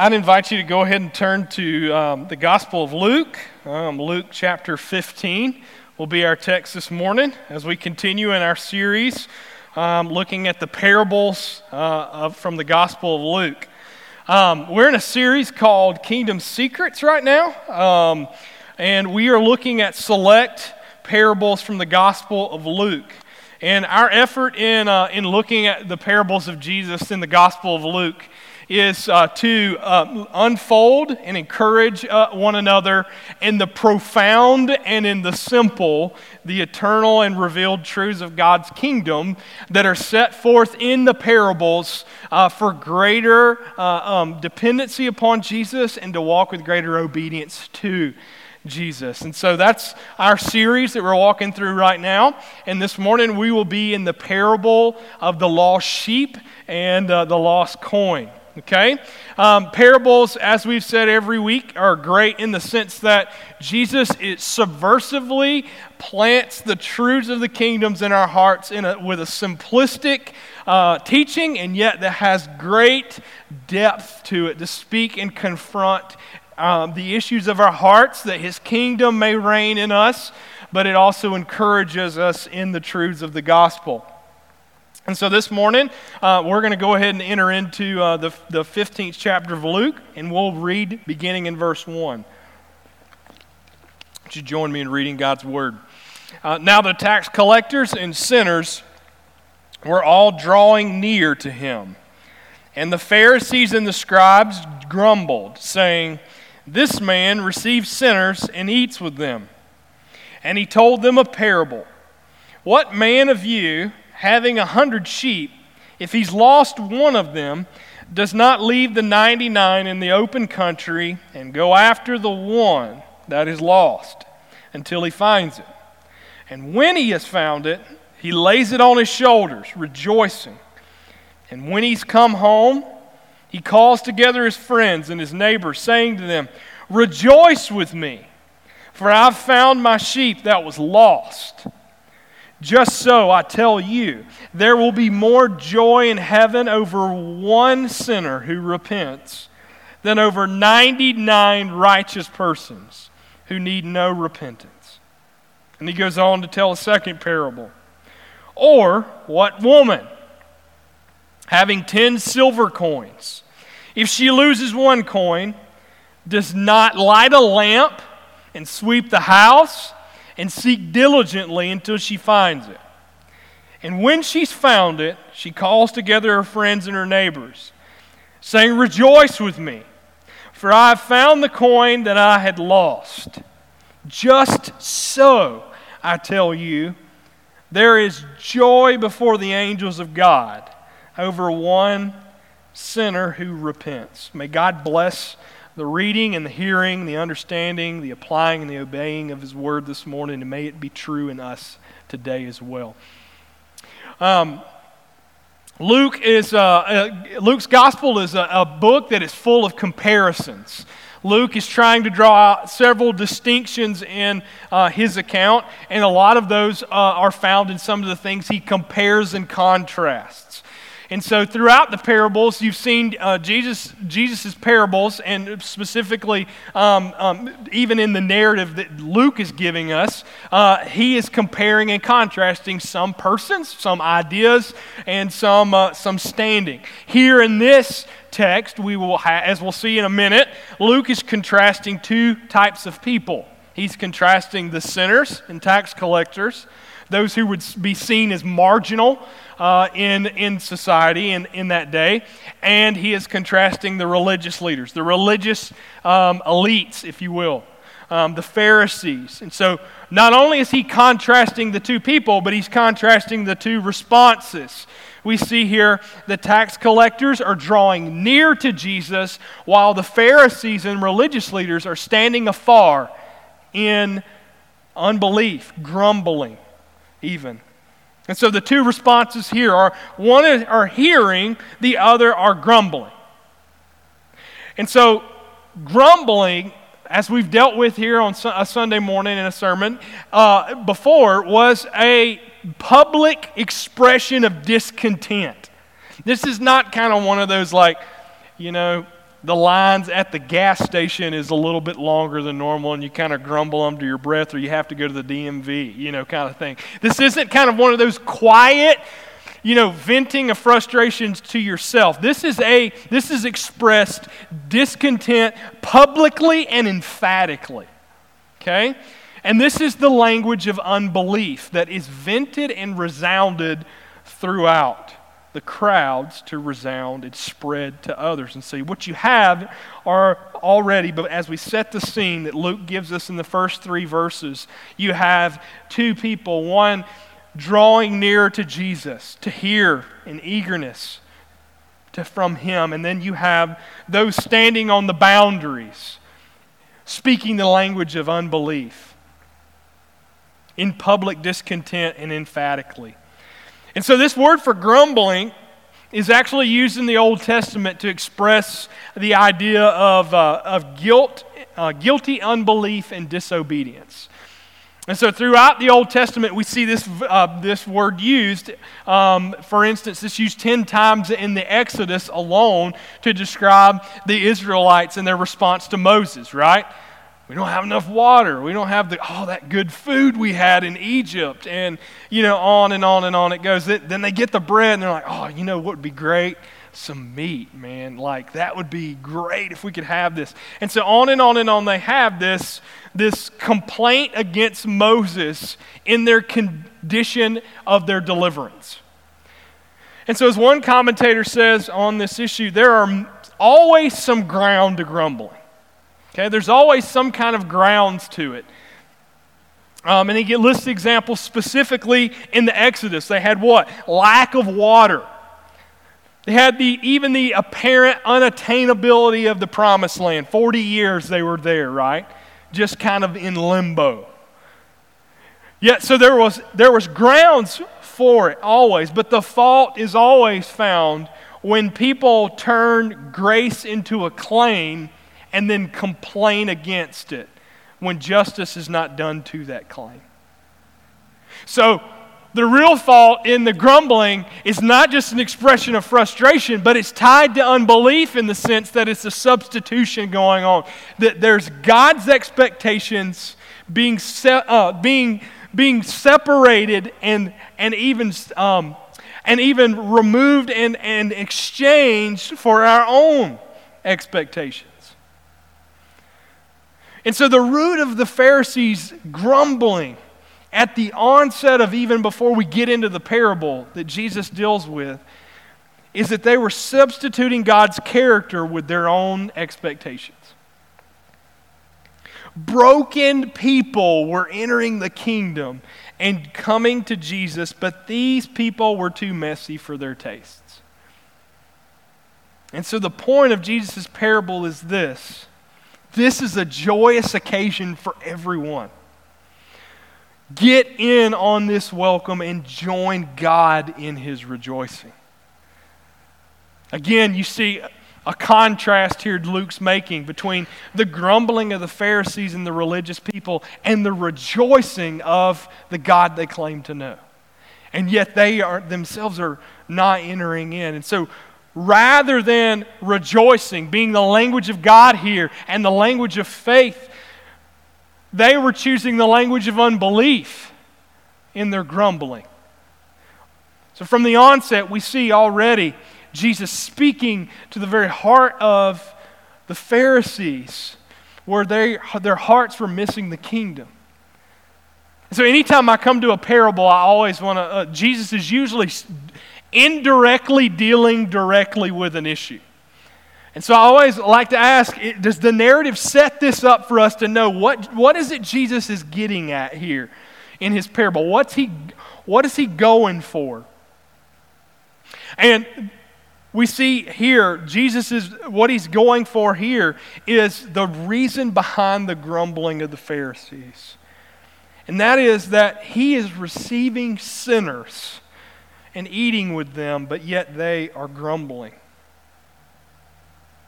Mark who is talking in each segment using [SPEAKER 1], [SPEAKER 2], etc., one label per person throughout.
[SPEAKER 1] I'd invite you to go ahead and turn to um, the Gospel of Luke. Um, Luke chapter 15 will be our text this morning as we continue in our series um, looking at the parables uh, of, from the Gospel of Luke. Um, we're in a series called Kingdom Secrets right now, um, and we are looking at select parables from the Gospel of Luke. And our effort in, uh, in looking at the parables of Jesus in the Gospel of Luke is uh, to uh, unfold and encourage uh, one another in the profound and in the simple, the eternal and revealed truths of God's kingdom that are set forth in the parables uh, for greater uh, um, dependency upon Jesus and to walk with greater obedience to Jesus. And so that's our series that we're walking through right now. And this morning we will be in the parable of the lost sheep and uh, the lost coin. Okay? Um, parables, as we've said every week, are great in the sense that Jesus subversively plants the truths of the kingdoms in our hearts in a, with a simplistic uh, teaching, and yet that has great depth to it to speak and confront um, the issues of our hearts, that his kingdom may reign in us, but it also encourages us in the truths of the gospel. And so this morning, uh, we're going to go ahead and enter into uh, the, the 15th chapter of Luke, and we'll read beginning in verse 1. Would you join me in reading God's word? Uh, now, the tax collectors and sinners were all drawing near to him. And the Pharisees and the scribes grumbled, saying, This man receives sinners and eats with them. And he told them a parable What man of you having a hundred sheep, if he's lost one of them, does not leave the 99 in the open country and go after the one that is lost until he finds it. And when he has found it, he lays it on his shoulders, rejoicing. And when he's come home, he calls together his friends and his neighbors, saying to them, Rejoice with me, for I've found my sheep that was lost. Just so, I tell you, there will be more joy in heaven over one sinner who repents than over 99 righteous persons who need no repentance. And he goes on to tell a second parable. Or, what woman, having 10 silver coins, if she loses one coin, does not light a lamp and sweep the house? And seek diligently until she finds it. And when she's found it, she calls together her friends and her neighbors, saying, Rejoice with me, for I have found the coin that I had lost. Just so, I tell you, there is joy before the angels of God over one sinner who repents. May God bless the reading and the hearing, the understanding, the applying and the obeying of His Word this morning, and may it be true in us today as well. Um, Luke is uh, uh, Luke's Gospel is a, a, book that is full of comparisons. Luke is trying to draw out several distinctions in uh, his account, and a lot of those uh, are found in some of the things he compares and contrasts. And so, throughout the parables, you've seen uh, Jesus Jesus's parables, and specifically, um, um, even in the narrative that Luke is giving us, uh, he is comparing and contrasting some persons, some ideas, and some uh, some standing. Here in this text, we will, ha- as we'll see in a minute, Luke is contrasting two types of people. He's contrasting the sinners and tax collectors, those who would be seen as marginal uh, in, in society in, in that day. And he is contrasting the religious leaders, the religious um, elites, if you will, um, the Pharisees. And so not only is he contrasting the two people, but he's contrasting the two responses. We see here the tax collectors are drawing near to Jesus, while the Pharisees and religious leaders are standing afar in unbelief, grumbling, even. And so the two responses here are one are hearing, the other are grumbling. And so grumbling, as we've dealt with here on a Sunday morning in a sermon uh, before, was a public expression of discontent. This is not kind of one of those like, you know, the lines at the gas station is a little bit longer than normal and you kind of grumble under your breath or you have to go to the DMV, you know, kind of thing. This isn't kind of one of those quiet, you know, venting of frustrations to yourself. This is a this is expressed discontent publicly and emphatically. Okay? And this is the language of unbelief that is vented and resounded throughout the crowds to resound and spread to others. And see, what you have are already, but as we set the scene that Luke gives us in the first three verses, you have two people, one drawing nearer to Jesus to hear in eagerness to, from him, and then you have those standing on the boundaries, speaking the language of unbelief in public discontent and emphatically. And so, this word for grumbling is actually used in the Old Testament to express the idea of, uh, of guilt, uh, guilty unbelief and disobedience. And so, throughout the Old Testament, we see this, uh, this word used. Um, for instance, it's used 10 times in the Exodus alone to describe the Israelites and their response to Moses, right? We don't have enough water. We don't have the, all that good food we had in Egypt. And, you know, on and on and on it goes. Then they get the bread and they're like, oh, you know what would be great? Some meat, man. Like, that would be great if we could have this. And so on and on and on they have this, this complaint against Moses in their condition of their deliverance. And so, as one commentator says on this issue, there are always some ground to grumbling. Okay, there's always some kind of grounds to it. Um, and he lists examples specifically in the Exodus. They had what? Lack of water. They had the, even the apparent unattainability of the promised land. 40 years they were there, right? Just kind of in limbo. Yet, so there was, there was grounds for it always, but the fault is always found when people turn grace into a claim and then complain against it when justice is not done to that claim. So, the real fault in the grumbling is not just an expression of frustration, but it's tied to unbelief in the sense that it's a substitution going on. That there's God's expectations being, se- uh, being, being separated and, and, even, um, and even removed and, and exchanged for our own expectations. And so the root of the Pharisees' grumbling at the onset of even before we get into the parable that Jesus deals with is that they were substituting God's character with their own expectations. Broken people were entering the kingdom and coming to Jesus, but these people were too messy for their tastes. And so the point of Jesus' parable is this this is a joyous occasion for everyone. Get in on this welcome and join God in his rejoicing. Again, you see a contrast here Luke's making between the grumbling of the Pharisees and the religious people and the rejoicing of the God they claim to know. And yet they are themselves are not entering in. And so rather than rejoicing, being the language of God here and the language of faith, they were choosing the language of unbelief in their grumbling. So, from the onset, we see already Jesus speaking to the very heart of the Pharisees, where they, their hearts were missing the kingdom. So, anytime I come to a parable, I always want to, uh, Jesus is usually indirectly dealing directly with an issue. And so I always like to ask does the narrative set this up for us to know what, what is it Jesus is getting at here in his parable? What's he, what is he going for? And we see here, Jesus is, what he's going for here is the reason behind the grumbling of the Pharisees. And that is that he is receiving sinners and eating with them, but yet they are grumbling.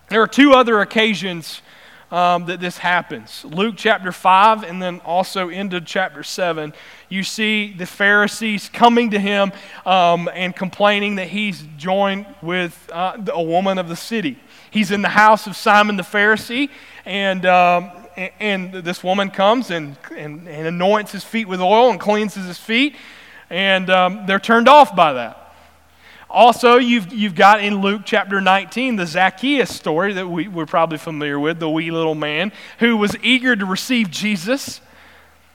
[SPEAKER 1] There are two other occasions um, that this happens Luke chapter 5, and then also into chapter 7. You see the Pharisees coming to him um, and complaining that he's joined with uh, a woman of the city. He's in the house of Simon the Pharisee, and, um, and this woman comes and, and, and, anoints his feet with oil and cleanses his feet, and um, they're turned off by that. Also, you've, you've got in Luke chapter 19 the Zacchaeus story that we, we're probably familiar with, the wee little man who was eager to receive Jesus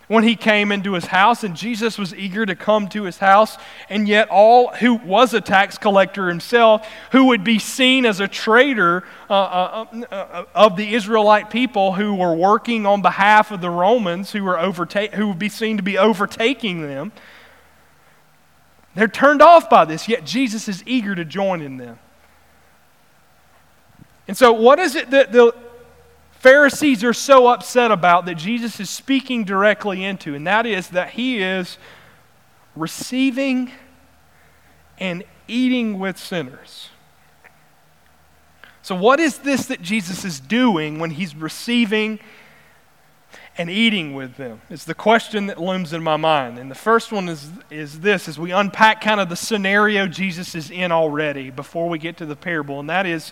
[SPEAKER 1] when he came into his house, and Jesus was eager to come to his house, and yet all who was a tax collector himself, who would be seen as a traitor uh, uh, uh, of the Israelite people who were working on behalf of the Romans, who were overtake, who would be seen to be overtaking them. They're turned off by this, yet Jesus is eager to join in them. And so, what is it that the Pharisees are so upset about that Jesus is speaking directly into, and that is that he is receiving and eating with sinners. So, what is this that Jesus is doing when he's receiving and eating with them? It's the question that looms in my mind. And the first one is, is this as we unpack kind of the scenario Jesus is in already before we get to the parable, and that is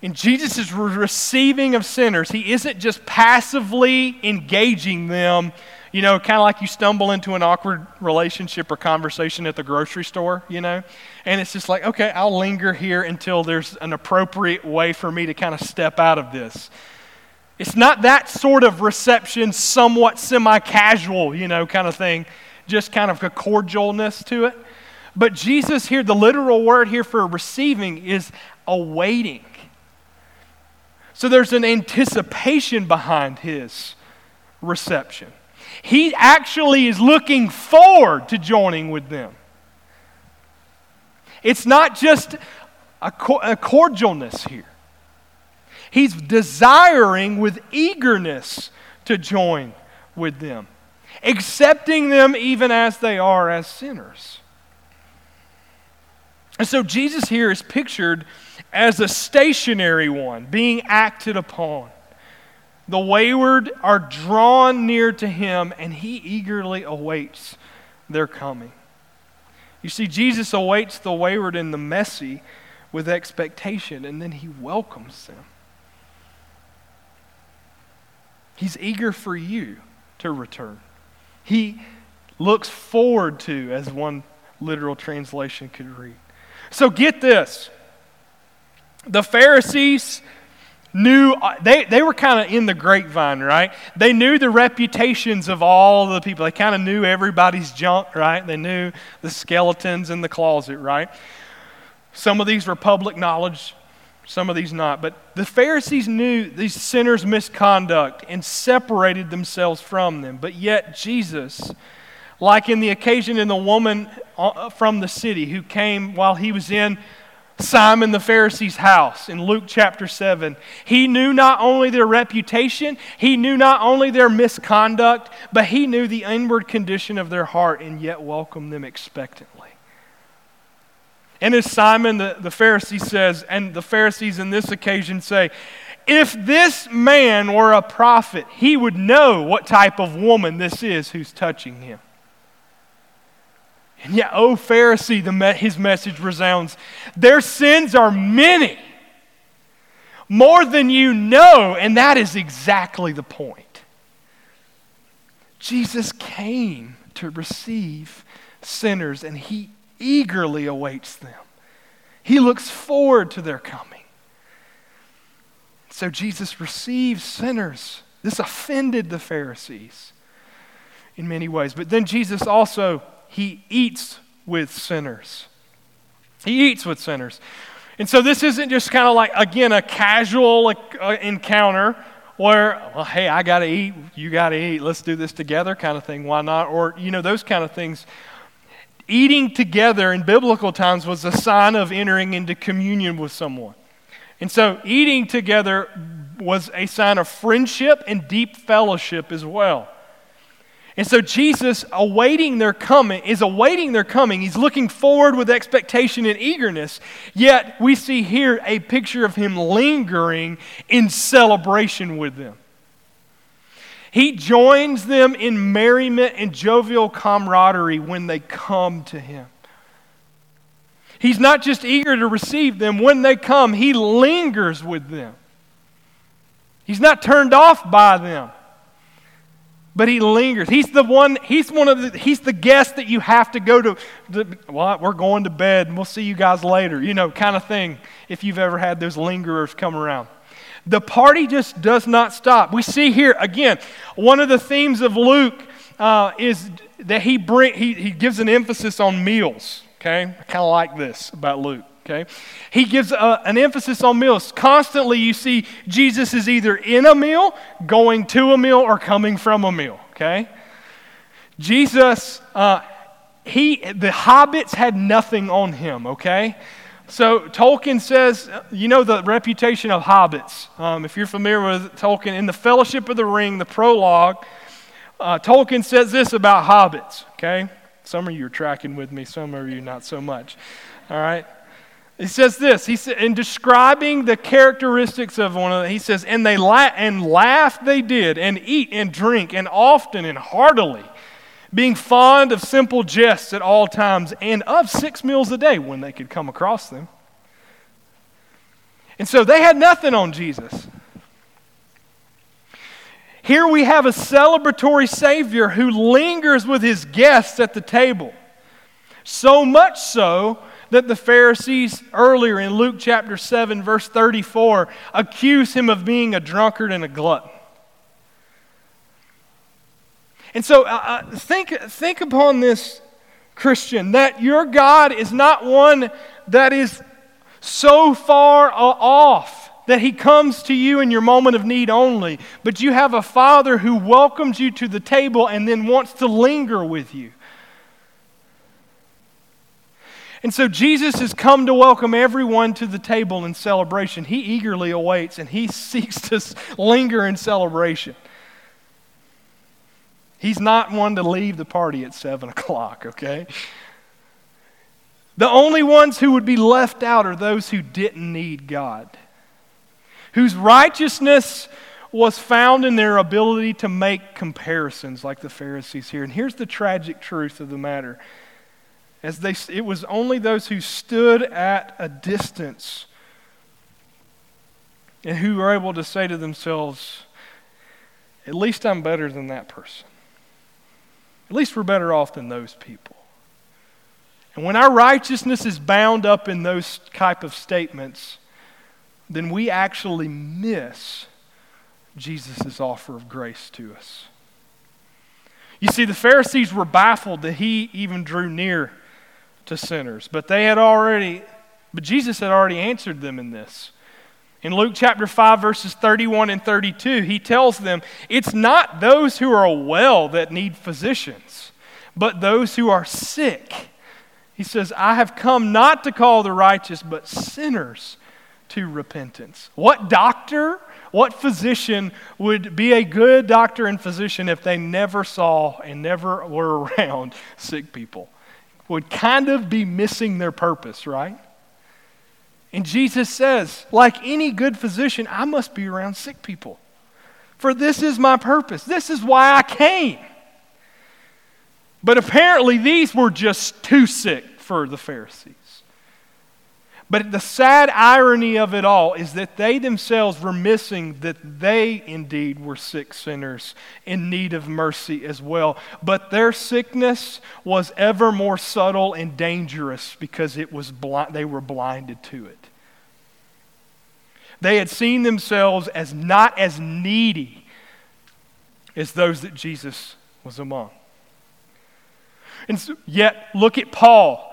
[SPEAKER 1] in Jesus' receiving of sinners, he isn't just passively engaging them, you know, kind of like you stumble into an awkward relationship or conversation at the grocery store, you know, and it's just like, okay, I'll linger here until there's an appropriate way for me to kind of step out of this. It's not that sort of reception, somewhat semi casual, you know, kind of thing, just kind of a cordialness to it. But Jesus here, the literal word here for receiving is awaiting. So there's an anticipation behind his reception. He actually is looking forward to joining with them. It's not just a, a cordialness here, he's desiring with eagerness to join with them, accepting them even as they are as sinners. And so Jesus here is pictured as a stationary one being acted upon. The wayward are drawn near to him, and he eagerly awaits their coming. You see, Jesus awaits the wayward and the messy with expectation, and then he welcomes them. He's eager for you to return. He looks forward to, as one literal translation could read. So get this the Pharisees knew, uh, they, they were kind of in the grapevine, right? They knew the reputations of all the people. They kind of knew everybody's junk, right? They knew the skeletons in the closet, right? Some of these were public knowledge, some of these not. But the Pharisees knew these sinners' misconduct and separated themselves from them. But yet, Jesus, like in the occasion in the woman uh, from the city who came while he was in Simon the Pharisee's house in Luke chapter 7. He knew not only their reputation, he knew not only their misconduct, but he knew the inward condition of their heart and yet welcomed them expectantly. And as Simon the, the Pharisee says, and the Pharisees in this occasion say, if this man were a prophet, he would know what type of woman this is who's touching him. And yet, O oh, Pharisee, the, his message resounds their sins are many, more than you know, and that is exactly the point. Jesus came to receive sinners, and he eagerly awaits them. He looks forward to their coming. So Jesus receives sinners. This offended the Pharisees in many ways. But then Jesus also he eats with sinners. He eats with sinners. And so this isn't just kind of like, again, a casual uh, encounter where, well, hey, I got to eat, you got to eat, let's do this together kind of thing. Why not? Or, you know, those kind of things. Eating together in biblical times was a sign of entering into communion with someone. And so eating together was a sign of friendship and deep fellowship as well. And so Jesus, awaiting their coming, is awaiting their coming. He's looking forward with expectation and eagerness. Yet we see here a picture of him lingering in celebration with them. He joins them in merriment and jovial camaraderie when they come to him. He's not just eager to receive them, when they come, he lingers with them. He's not turned off by them, but he lingers. He's the one, he's one of the, he's the guest that you have to go to, to well, we're going to bed and we'll see you guys later, you know, kind of thing, if you've ever had those lingerers come around. The party just does not stop. We see here, again, one of the themes of Luke uh, is that he, bring, he, he gives an emphasis on meals. Okay? I kind of like this about Luke. Okay? He gives a, uh, an emphasis on meals. Constantly, you see Jesus is either in a meal, going to a meal, or coming from a meal. Okay? Jesus, uh, he, the hobbits had nothing on him. Okay? So Tolkien says, you know the reputation of hobbits. Um, if you're familiar with Tolkien, in the Fellowship of the Ring, the prologue, uh, Tolkien says this about hobbits. Okay? Some of you are tracking with me, some of you not so much. All right? He says this. He said, in describing the characteristics of one of them, he says, and they la- and laugh they did, and eat and drink, and often and heartily, being fond of simple jests at all times, and of six meals a day when they could come across them. And so they had nothing on Jesus. Here we have a celebratory Savior who lingers with his guests at the table. So much so that the Pharisees, earlier in Luke chapter 7, verse 34, accuse him of being a drunkard and a glutton. And so uh, uh think, think upon this, Christian, that your God is not one that is so far off that He comes to you in your moment of need only, but you have a Father who welcomes you to the table and then wants to linger with you. And so Jesus has come to welcome everyone to the table in celebration. He eagerly awaits and he seeks to linger in celebration. He's not one to leave the party at 7 o'clock, okay? The only ones who would be left out are those who didn't need God whose righteousness was found in their ability to make comparisons like the Pharisees here. And here's the tragic truth of the matter. As they, it was only those who stood at a distance and who were able to say to themselves, at least I'm better than that person. At least we're better off than those people. And when our righteousness is bound up in those type of statements, then we actually miss Jesus' offer of grace to us. You see, the Pharisees were baffled that he even drew near to sinners, but they had already, but Jesus had already answered them in this. In Luke chapter 5, verses 31 and 32, he tells them, It's not those who are well that need physicians, but those who are sick. He says, I have come not to call the righteous, but sinners to repentance. What doctor, what physician would be a good doctor and physician if they never saw and never were around sick people? Would kind of be missing their purpose, right? And Jesus says, like any good physician, I must be around sick people. For this is my purpose. This is why I came. But apparently, these were just too sick for the Pharisees. But the sad irony of it all is that they themselves were missing that they indeed were sick sinners in need of mercy as well. But their sickness was ever more subtle and dangerous because it was blind, they were blinded to it. They had seen themselves as not as needy as those that Jesus was among. And so, yet, look at Paul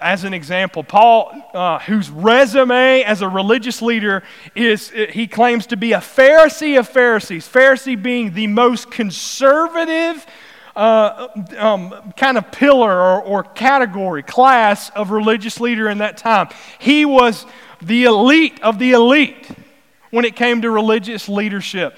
[SPEAKER 1] as an example, Paul, uh, whose resume as a religious leader is, uh, he claims to be a Pharisee of Pharisees, Pharisee being the most conservative uh, um, kind of pillar or, or category, class of religious leader in that time. He was the elite of the elite when it came to religious leadership.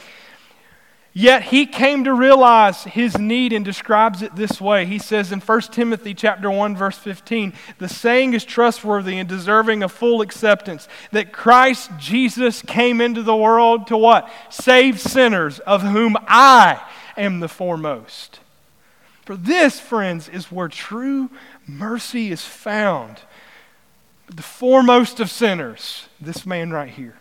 [SPEAKER 1] Yet he came to realize his need and describes it this way. He says in 1 Timothy chapter 1 verse 15, "The saying is trustworthy and deserving of full acceptance that Christ Jesus came into the world to what? Save sinners, of whom I am the foremost." For this, friends, is where true mercy is found. The foremost of sinners, this man right here.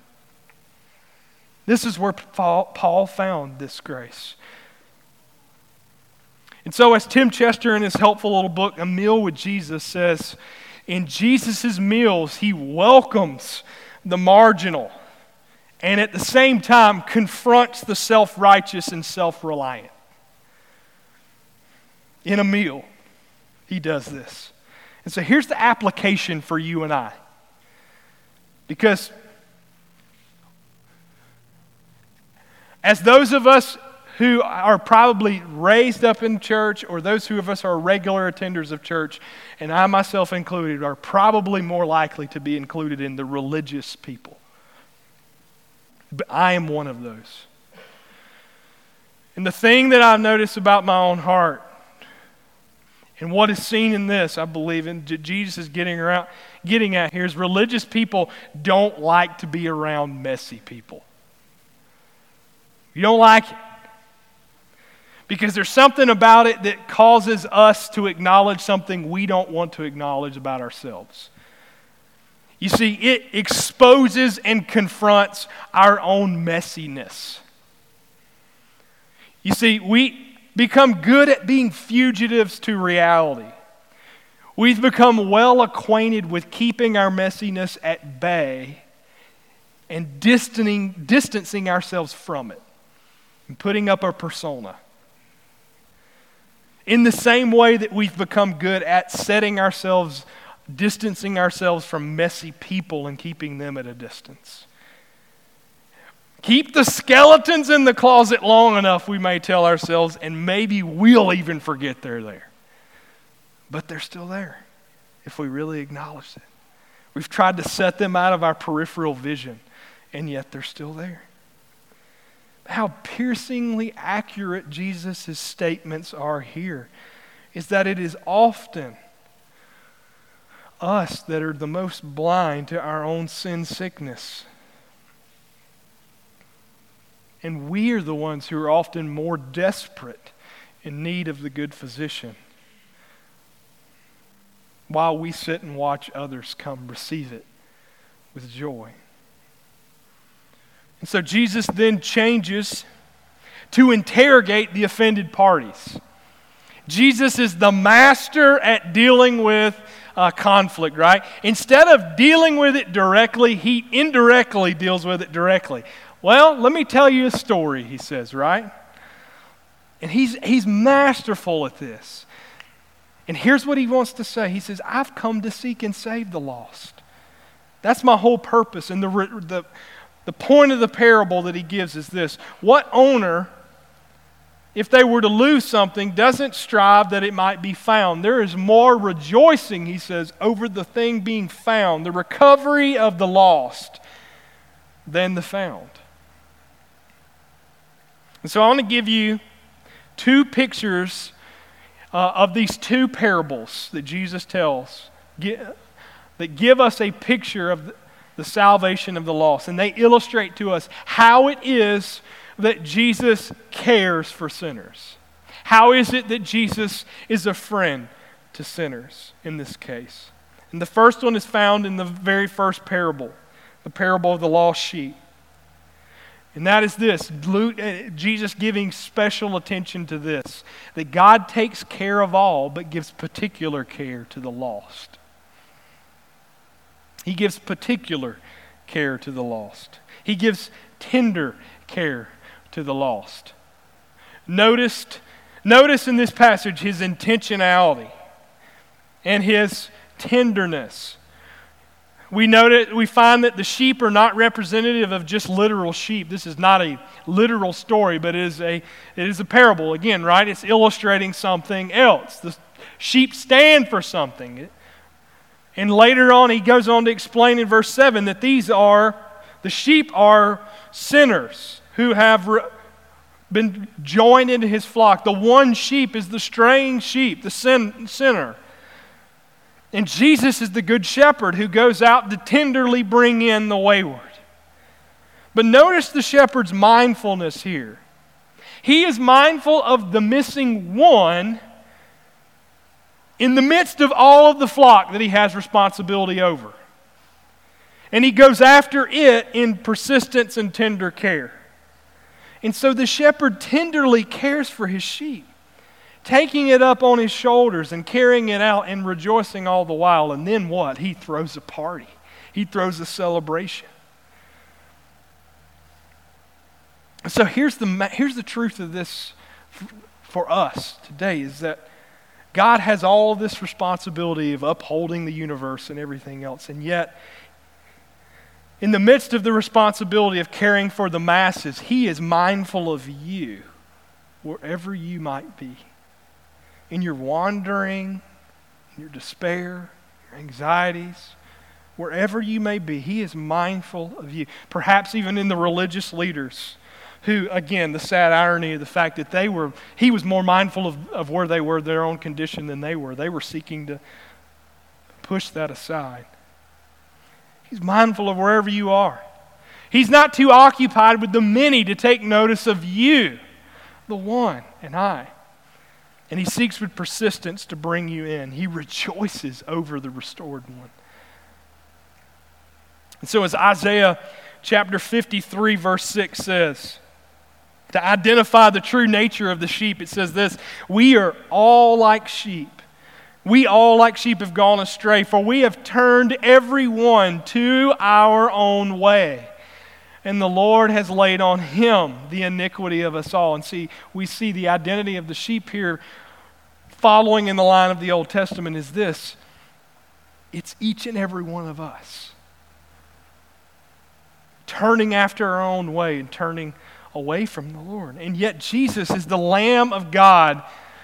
[SPEAKER 1] This is where Paul found this grace. And so, as Tim Chester in his helpful little book, A Meal with Jesus, says, in Jesus' meals, he welcomes the marginal and at the same time confronts the self righteous and self reliant. In a meal, he does this. And so here's the application for you and I. Because as those of us who are probably raised up in church, or those who of us are regular attenders of church, and I myself included, are probably more likely to be included in the religious people. But I am one of those. And the thing that I've noticed about my own heart, and what is seen in this, I believe, and Jesus is getting around, getting at here, is religious people don't like to be around messy people. You don't like it. Because there's something about it that causes us to acknowledge something we don't want to acknowledge about ourselves. You see, it exposes and confronts our own messiness. You see, we become good at being fugitives to reality. We've become well acquainted with keeping our messiness at bay and distancing, distancing ourselves from it and putting up a persona. In the same way that we've become good at setting ourselves, distancing ourselves from messy people and keeping them at a distance. Keep the skeletons in the closet long enough, we may tell ourselves, and maybe we'll even forget they're there. But they're still there if we really acknowledge it. We've tried to set them out of our peripheral vision, and yet they're still there how piercingly accurate Jesus' statements are here is that it is often us that are the most blind to our own sin sickness. And we are the ones who are often more desperate in need of the good physician while we sit and watch others come receive it with joy. And so Jesus then changes to interrogate the offended parties. Jesus is the master at dealing with uh, conflict, right? Instead of dealing with it directly, he indirectly deals with it directly. Well, let me tell you a story, he says, right? And he's, he's masterful at this. And here's what he wants to say He says, I've come to seek and save the lost. That's my whole purpose. And the, the, the point of the parable that he gives is this What owner, if they were to lose something, doesn't strive that it might be found? There is more rejoicing, he says, over the thing being found, the recovery of the lost, than the found. And so I want to give you two pictures uh, of these two parables that Jesus tells that give us a picture of the salvation of the lost. And they illustrate to us how it is that Jesus cares for sinners. How is it that Jesus is a friend to sinners in this case? And the first one is found in the very first parable, the parable of the lost sheep. And that is this uh, Jesus giving special attention to this that God takes care of all, but gives particular care to the lost. He gives particular care to the lost, He gives tender care to the lost. Noticed, notice in this passage his intentionality and his tenderness. We note we find that the sheep are not representative of just literal sheep. This is not a literal story, but it is a, it is a parable. Again, right? It's illustrating something else. The sheep stand for something. And later on, he goes on to explain in verse 7 that these are, the sheep are sinners who have re- been joined into his flock. The one sheep is the straying sheep, the sin, sinner. And Jesus is the good shepherd who goes out to tenderly bring in the wayward. But notice the shepherd's mindfulness here. He is mindful of the missing one in the midst of all of the flock that he has responsibility over. And he goes after it in persistence and tender care. And so the shepherd tenderly cares for his sheep, taking it up on his shoulders and carrying it out and rejoicing all the while. And then what? He throws a party, he throws a celebration. So here's the, here's the truth of this for us today is that God has all this responsibility of upholding the universe and everything else, and yet in the midst of the responsibility of caring for the masses, He is mindful of you wherever you might be. In your wandering, in your despair, your anxieties, wherever you may be, He is mindful of you. Perhaps even in the religious leaders who, again, the sad irony of the fact that they were, He was more mindful of, of where they were, their own condition, than they were. They were seeking to push that aside. He's mindful of wherever you are. He's not too occupied with the many to take notice of you, the one, and I. And he seeks with persistence to bring you in. He rejoices over the restored one. And so, as Isaiah chapter 53, verse 6 says, to identify the true nature of the sheep, it says this We are all like sheep we all, like sheep, have gone astray, for we have turned every one to our own way. And the Lord has laid on him the iniquity of us all. And see, we see the identity of the sheep here, following in the line of the Old Testament, is this it's each and every one of us. Turning after our own way and turning away from the Lord. And yet, Jesus is the Lamb of God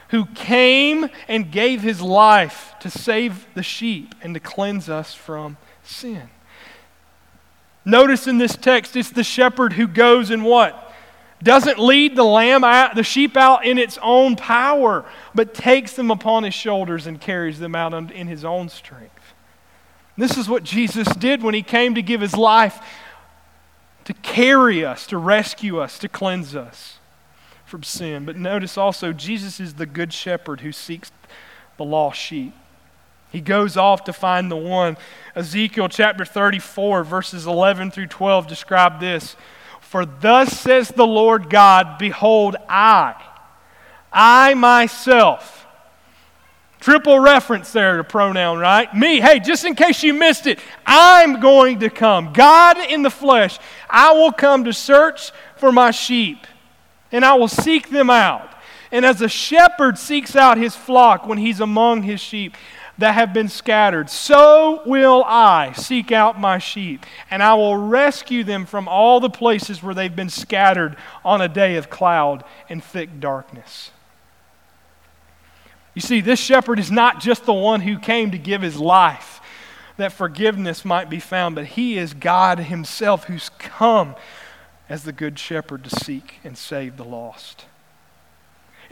[SPEAKER 1] who came and gave his life to save the sheep and to cleanse us from sin. Notice in this text, it's the shepherd who goes and what? Doesn't lead the lamb out, the sheep out in its own power, but takes them upon his shoulders and carries them out in his own strength. This is what Jesus did when he came to give his life to carry us, to rescue us, to cleanse us from sin. But notice also, Jesus is the good shepherd who seeks the lost sheep. He goes off to find the one. Ezekiel chapter 34, verses 11 through 12 describe this. For thus says the Lord God, Behold, I, I myself, Triple reference there to pronoun, right? Me, hey, just in case you missed it, I'm going to come. God in the flesh. I will come to search for my sheep and I will seek them out. And as a shepherd seeks out his flock when he's among his sheep that have been scattered, so will I seek out my sheep, and I will rescue them from all the places where they've been scattered on a day of cloud and thick darkness. You see, this shepherd is not just the one who came to give his life that forgiveness might be found, but he is God himself who's come as the good shepherd to seek and save the lost.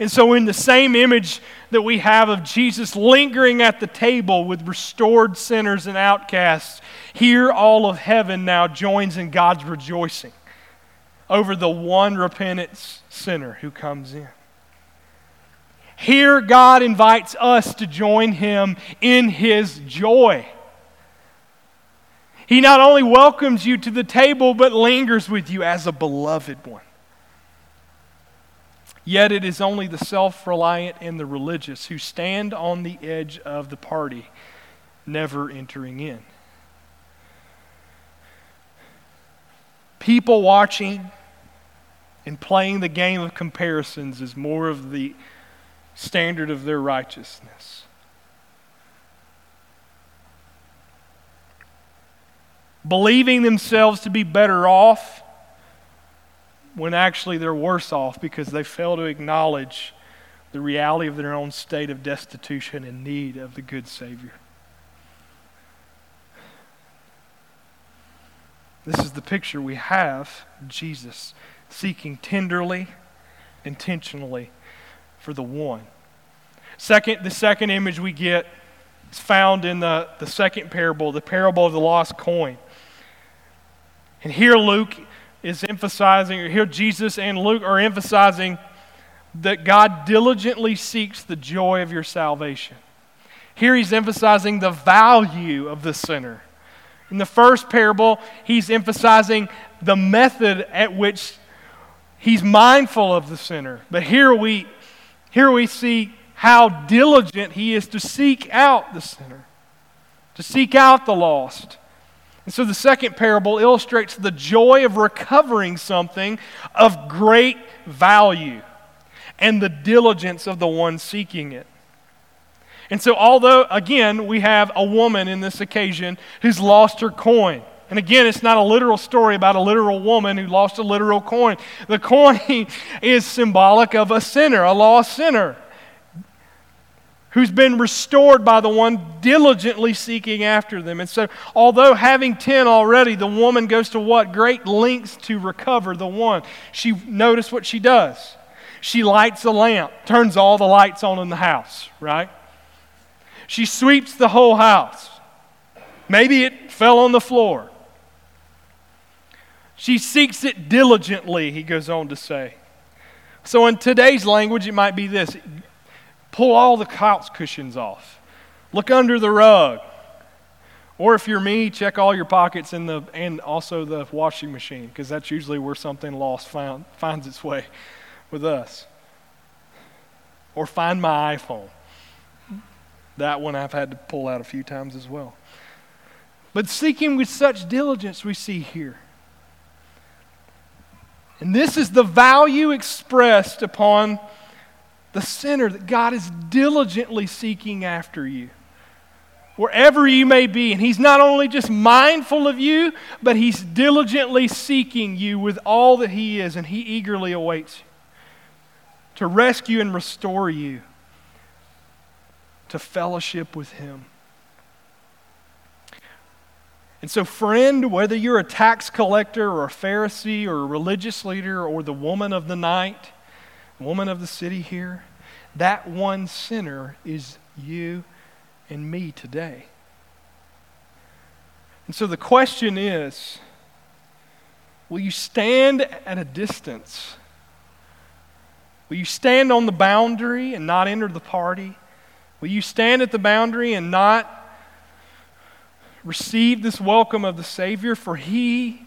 [SPEAKER 1] And so, in the same image that we have of Jesus lingering at the table with restored sinners and outcasts, here all of heaven now joins in God's rejoicing over the one repentant sinner who comes in. Here, God invites us to join him in his joy. He not only welcomes you to the table, but lingers with you as a beloved one. Yet it is only the self reliant and the religious who stand on the edge of the party, never entering in. People watching and playing the game of comparisons is more of the standard of their righteousness. believing themselves to be better off when actually they're worse off because they fail to acknowledge the reality of their own state of destitution and need of the good Savior. This is the picture we have Jesus seeking tenderly, intentionally for the one. Second, the second image we get is found in the, the second parable, the parable of the lost coin. And here Luke is emphasizing, or here Jesus and Luke are emphasizing that God diligently seeks the joy of your salvation. Here he's emphasizing the value of the sinner. In the first parable, he's emphasizing the method at which he's mindful of the sinner. But here we, here we see how diligent he is to seek out the sinner, to seek out the lost. And so the second parable illustrates the joy of recovering something of great value and the diligence of the one seeking it. And so, although, again, we have a woman in this occasion who's lost her coin. And again, it's not a literal story about a literal woman who lost a literal coin. The coin is symbolic of a sinner, a lost sinner, who's been restored by the one diligently seeking after them. And so, although having 10 already, the woman goes to what? Great lengths to recover the one. She, notice what she does. She lights a lamp, turns all the lights on in the house, right? She sweeps the whole house. Maybe it fell on the floor. She seeks it diligently, he goes on to say. So, in today's language, it might be this pull all the couch cushions off, look under the rug. Or if you're me, check all your pockets in the, and also the washing machine, because that's usually where something lost found, finds its way with us. Or find my iPhone. That one I've had to pull out a few times as well. But seeking with such diligence, we see here. And this is the value expressed upon the sinner that God is diligently seeking after you. Wherever you may be. And He's not only just mindful of you, but He's diligently seeking you with all that He is, and He eagerly awaits to rescue and restore you to fellowship with Him. And so, friend, whether you're a tax collector or a Pharisee or a religious leader or the woman of the night, woman of the city here, that one sinner is you and me today. And so the question is will you stand at a distance? Will you stand on the boundary and not enter the party? Will you stand at the boundary and not receive this welcome of the Savior? For He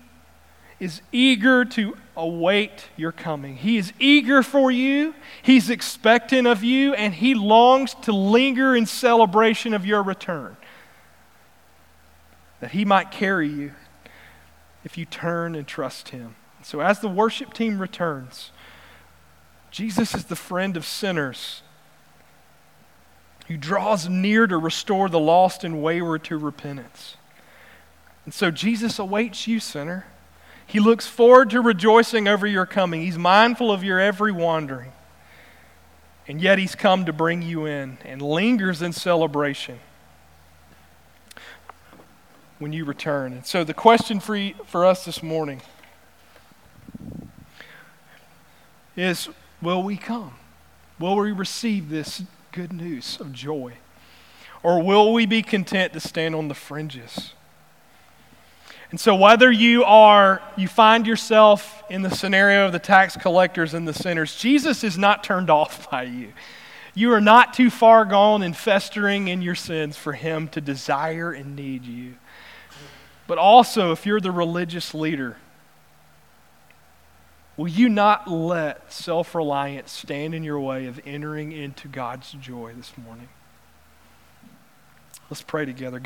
[SPEAKER 1] is eager to await your coming. He is eager for you, He's expectant of you, and He longs to linger in celebration of your return. That He might carry you if you turn and trust Him. So, as the worship team returns, Jesus is the friend of sinners who draws near to restore the lost and wayward to repentance. And so Jesus awaits you, sinner. He looks forward to rejoicing over your coming. He's mindful of your every wandering. And yet he's come to bring you in and lingers in celebration when you return. And so the question for, you, for us this morning is will we come? Will we receive this good news of joy? Or will we be content to stand on the fringes? And so whether you are you find yourself in the scenario of the tax collectors and the sinners, Jesus is not turned off by you. You are not too far gone and festering in your sins for him to desire and need you. But also if you're the religious leader, Will you not let self reliance stand in your way of entering into God's joy this morning? Let's pray together.